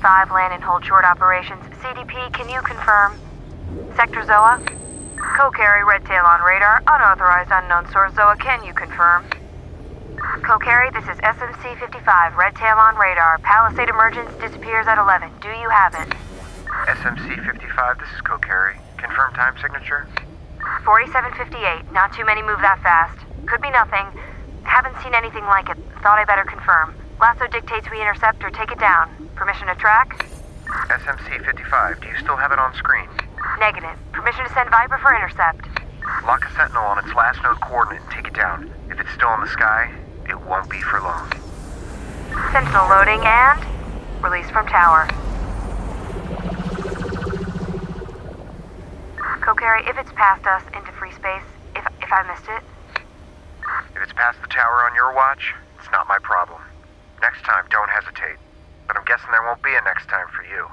5 land and hold short operations. CDP, can you confirm? Sector Zoa? Co-carry Redtail on radar. Unauthorized unknown source. Zoa, can you confirm? Co-carry, this is SMC-55. Redtail on radar. Palisade emergence disappears at 11. Do you have it? SMC-55, this is Co-Carry. Confirm time signature? 4758. Not too many move that fast. Could be nothing. Haven't seen anything like it. Thought I better confirm. Lasso dictates we intercept or take it down. Permission to track? SMC-55, do you still have it on screen? Negative. Permission to send Viper for intercept. Lock a sentinel on its last node coordinate and take it down. If it's still in the sky, it won't be for long. Sentinel loading and... Release from tower. Co-carry, if it's past us into free space, if, if I missed it, If it's past the tower on your watch, it's not my problem. Next time, don't hesitate. But I'm guessing there won't be a next time for you.